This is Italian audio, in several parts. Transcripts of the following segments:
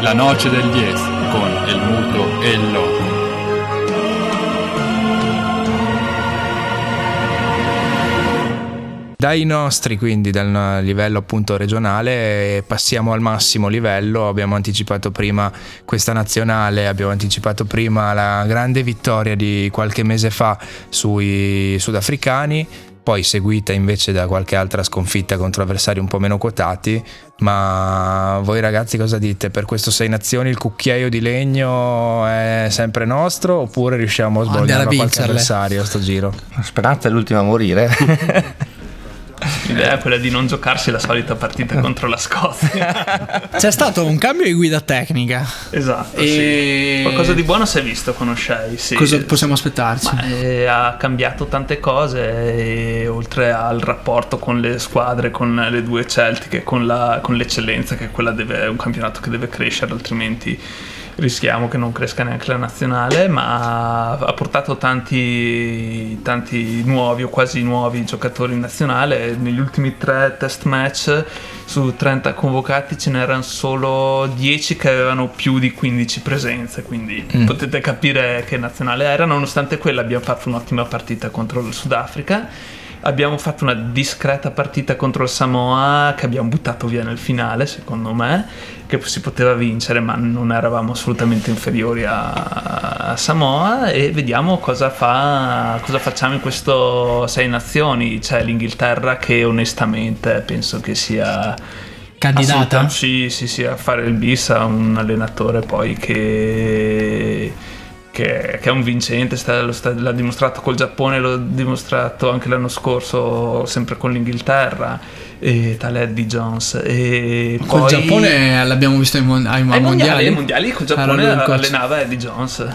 La noce del 10 con il muto e il loco. Dai nostri, quindi dal livello appunto regionale, passiamo al massimo livello. Abbiamo anticipato prima questa nazionale, abbiamo anticipato prima la grande vittoria di qualche mese fa sui sudafricani, poi seguita invece da qualche altra sconfitta contro avversari un po' meno quotati. Ma voi ragazzi cosa dite? Per questo Sei Nazioni il cucchiaio di legno è sempre nostro oppure riusciamo a sbagliare qualche avversario a sto giro? Speranza è l'ultima a morire. L'idea è quella di non giocarsi la solita partita contro la Scozia. C'è stato un cambio di guida tecnica. Esatto. E... Sì. Qualcosa di buono si è visto con O'Shea. Sì. Cosa possiamo aspettarci? Ma, eh, ha cambiato tante cose, e, oltre al rapporto con le squadre, con le due Celtiche, con, la, con l'eccellenza, che è quella deve, è un campionato che deve crescere, altrimenti rischiamo che non cresca neanche la nazionale, ma ha portato tanti, tanti nuovi o quasi nuovi giocatori in nazionale. Negli ultimi tre test match su 30 convocati ce n'erano solo 10 che avevano più di 15 presenze, quindi mm. potete capire che nazionale era. Nonostante quello abbiamo fatto un'ottima partita contro il Sudafrica abbiamo fatto una discreta partita contro il Samoa che abbiamo buttato via nel finale, secondo me, che si poteva vincere, ma non eravamo assolutamente inferiori a, a Samoa e vediamo cosa, fa, cosa facciamo in questo Sei Nazioni. C'è l'Inghilterra che onestamente penso che sia candidata? Sì, sì, sì, a fare il bis a un allenatore poi che che, che, è un vincente, sta, sta, l'ha dimostrato col Giappone, l'ha dimostrato anche l'anno scorso, sempre con l'Inghilterra, e tale Eddie Jones. E col poi... Giappone l'abbiamo visto ai, mon- ai, ai mondiali. mondiali. Ai mondiali col Giappone allenava Eddie Jones.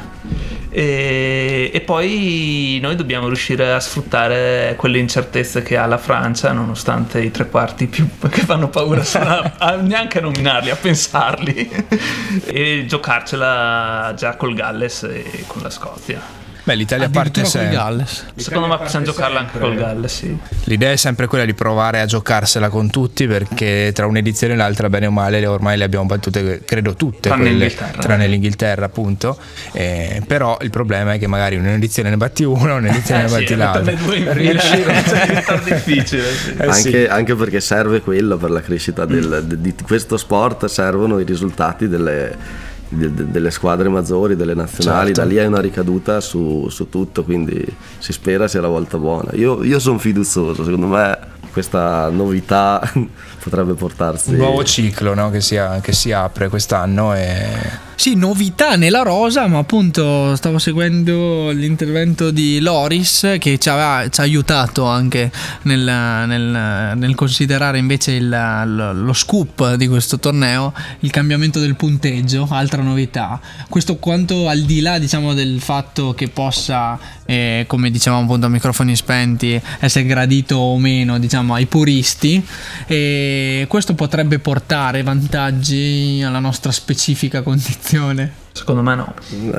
E, e, poi noi dobbiamo riuscire a sfruttare quelle incertezze che ha la Francia, nonostante i tre quarti più che fanno paura a, a, neanche a nominarli, a pensarli, e giocarcela già col Galles e con la Scozia. Beh, l'Italia parte sempre. Galles. Secondo me possiamo giocarla anche col Galles, sì. L'idea è sempre quella di provare a giocarsela con tutti perché tra un'edizione e l'altra, bene o male, ormai le abbiamo battute, credo tutte, tranne, quelle, l'Inghilterra. tranne l'Inghilterra, appunto. Eh, però il problema è che magari un'edizione ne batti uno, un'edizione eh, ne batti sì, l'altra. Per riuscire a diventare difficile. Sì. Eh, anche, sì. anche, perché serve quello per la crescita del, di questo sport, servono i risultati delle de, delle squadre maggiori, delle nazionali, certo. da lì hai una ricaduta su, su, tutto, quindi si spera sia la volta buona. Io, io sono fiducioso, secondo me questa novità potrebbe portarsi... Un nuovo ciclo no? che, si, che, si, apre quest'anno e... Sì, novità nella rosa, ma appunto stavo seguendo l'intervento di Loris che ci ha, ci ha aiutato anche nel, nel, nel considerare invece il, lo scoop di questo torneo, il cambiamento del punteggio, altra novità. Questo quanto al di là diciamo del fatto che possa, eh, come dicevamo appunto a microfoni spenti, essere gradito o meno diciamo ai puristi, e questo potrebbe portare vantaggi alla nostra specifica condizione? Secondo me no.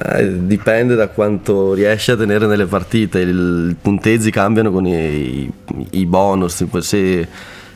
Eh, dipende da quanto riesci a tenere nelle partite. I punteggi cambiano con i, i bonus. Se,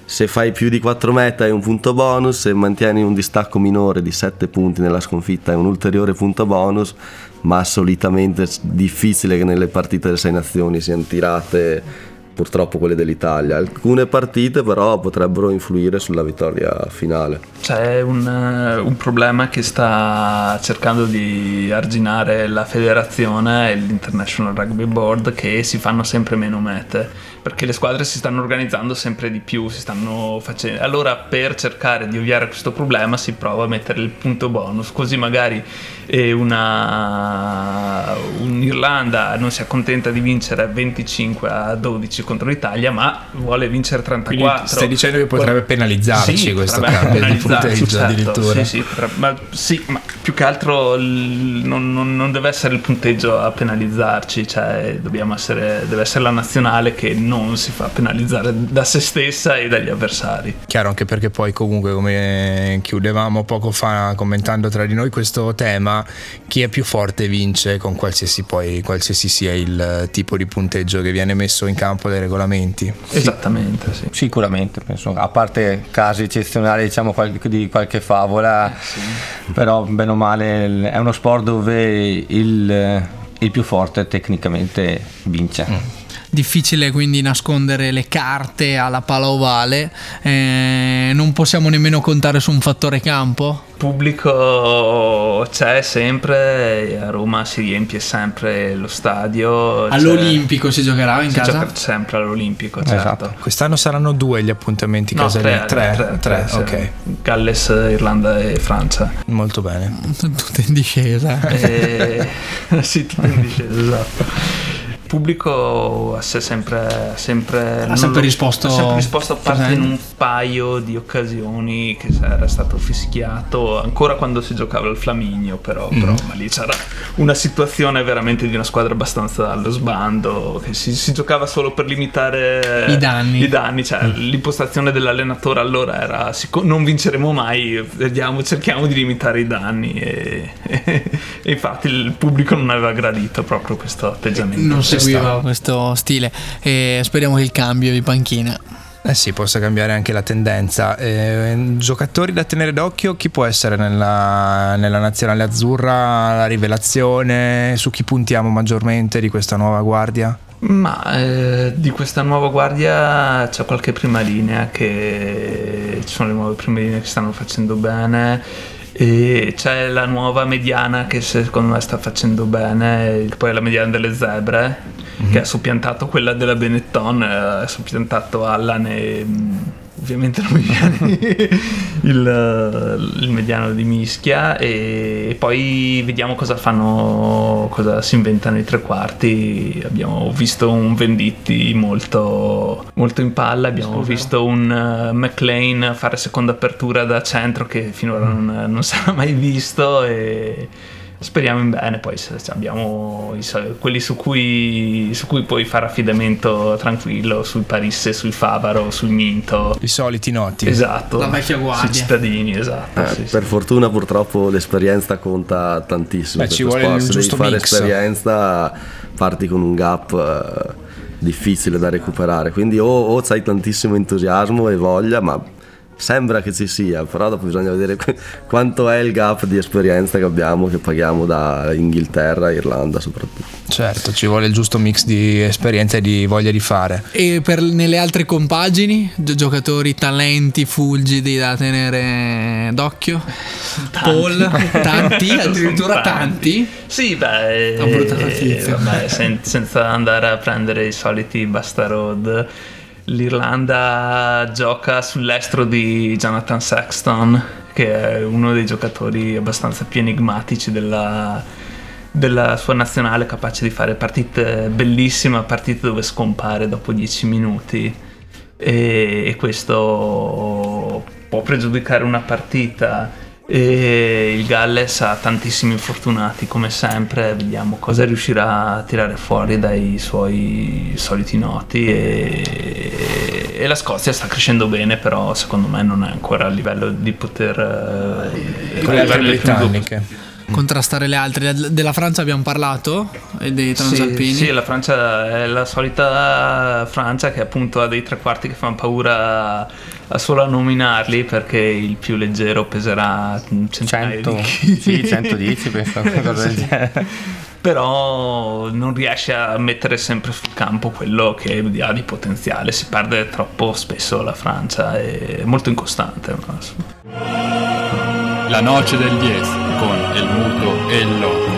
se, fai più di 4 meta hai un punto bonus, se mantieni un distacco minore di 7 punti nella sconfitta hai un ulteriore punto bonus, ma solitamente è difficile che nelle partite delle 6 nazioni siano tirate purtroppo quelle dell'Italia. Alcune partite però potrebbero influire sulla vittoria finale. C'è un, eh, un problema che sta cercando di arginare la federazione e l'International Rugby Board che si fanno sempre meno mete perché le squadre si stanno organizzando sempre di più, si stanno facendo... Allora per cercare di ovviare questo problema si prova a mettere il punto bonus, così magari eh, una... un'Irlanda non si accontenta di vincere 25 a 12 contro l'Italia, ma vuole vincere 34. Quindi stai dicendo che potrebbe penalizzarci sì, questo cambio di punteggio certo, addirittura? Sì, sì, ma, sì, ma più che altro non, non, non, deve essere il punteggio a penalizzarci, cioè essere, deve essere la nazionale che non non si fa penalizzare da se stessa e dagli avversari. Chiaro anche perché poi comunque come chiudevamo poco fa commentando tra di noi questo tema, chi è più forte vince con qualsiasi poi qualsiasi sia il tipo di punteggio che viene messo in campo dai regolamenti. Esattamente, sì. Sicuramente, penso, a parte casi eccezionali, diciamo di qualche favola, eh, sì. però bene o male è uno sport dove il, il più forte tecnicamente vince. Mm difficile quindi nascondere le carte alla pala ovale, eh, non possiamo nemmeno contare su un fattore campo? pubblico c'è sempre, a Roma si riempie sempre lo stadio. All'Olimpico si giocherà in si casa? Gioca sempre all'Olimpico, certo. Esatto. Quest'anno saranno due gli appuntamenti no, casali? Tre, tre, tre, tre, tre ok. Galles, Irlanda e Francia. Molto bene. Tutte in discesa. E... sì, tutte in discesa, esatto pubblico si è sempre, sempre, ha sempre risposto, ha sempre risposto a parte in un paio di occasioni che era stato fischiato ancora quando si giocava al Flaminio però, mm. però ma lì c'era una situazione veramente di una squadra abbastanza allo sbando che si, si giocava solo per limitare i danni, i danni cioè mm. l'impostazione dell'allenatore allora era non vinceremo mai vediamo, cerchiamo di limitare i danni e, e, e infatti il pubblico non aveva gradito proprio questo atteggiamento seguiva questo stile e speriamo che il cambio di panchina eh sì, possa cambiare anche la tendenza. Eh, giocatori da tenere d'occhio, chi può essere nella, nella, nazionale azzurra la rivelazione? Su chi puntiamo maggiormente di questa nuova guardia? Ma eh, di questa nuova guardia c'è qualche prima linea che ci sono le nuove prime linee che stanno facendo bene e c'è la nuova mediana che secondo me sta facendo bene, poi la mediana delle zebre mm-hmm. che ha soppiantato quella della Benetton, eh, ha soppiantato Allan e ovviamente non mi viene il, il, mediano di mischia. E poi vediamo cosa fanno cosa si inventano i tre quarti. Abbiamo visto un Venditti molto, molto in palla. Abbiamo Scusa. visto un uh, McLean fare seconda apertura da centro che finora mm. non, non era mai visto. E speriamo in bene, poi abbiamo quelli su cui, su cui puoi fare affidamento tranquillo, sui Parisse, sui Favaro, sul Minto. I soliti noti. Esatto. La vecchia guardia. Sui cittadini, esatto. Eh, sì, per sì. fortuna purtroppo l'esperienza conta tantissimo. Beh, ci vuole sport. il giusto devi fare mix. esperienza, parti con un gap... Eh, difficile da recuperare quindi o, o hai tantissimo entusiasmo e voglia ma Sembra che ci sia, però dopo bisogna vedere quanto è il gap di esperienza che abbiamo, che paghiamo da Inghilterra e Irlanda soprattutto. Certo, ci vuole il giusto mix di esperienza e di voglia di fare. E per nelle altre compagini, giocatori talenti fulgidi da tenere d'occhio? Tanti. Paul, tanti, addirittura tanti. tanti. Sì, beh, eh, vabbè, sen- senza andare a prendere i soliti Basta Road l'Irlanda gioca sull'estro di Jonathan Sexton, che è uno dei giocatori abbastanza più enigmatici della, della sua nazionale, capace di fare partite bellissime, partite dove scompare dopo 10 minuti. E, e questo può pregiudicare una partita e il Galles ha tantissimi infortunati come sempre vediamo cosa riuscirà a tirare fuori dai suoi soliti noti e, e la Scozia sta crescendo bene però secondo me non è ancora a livello di poter eh, con le altre britanniche contrastare le altre. Della Francia abbiamo parlato e dei transalpini. Sì, sì, la Francia è la solita Francia che appunto ha dei tre quarti che fanno paura a solo a nominarli perché il più leggero peserà 100, sì, 110 penso però non riesce a mettere sempre sul campo quello che ha di potenziale. Si perde troppo spesso la Francia è molto incostante la noce del 10 con el mundo es loco.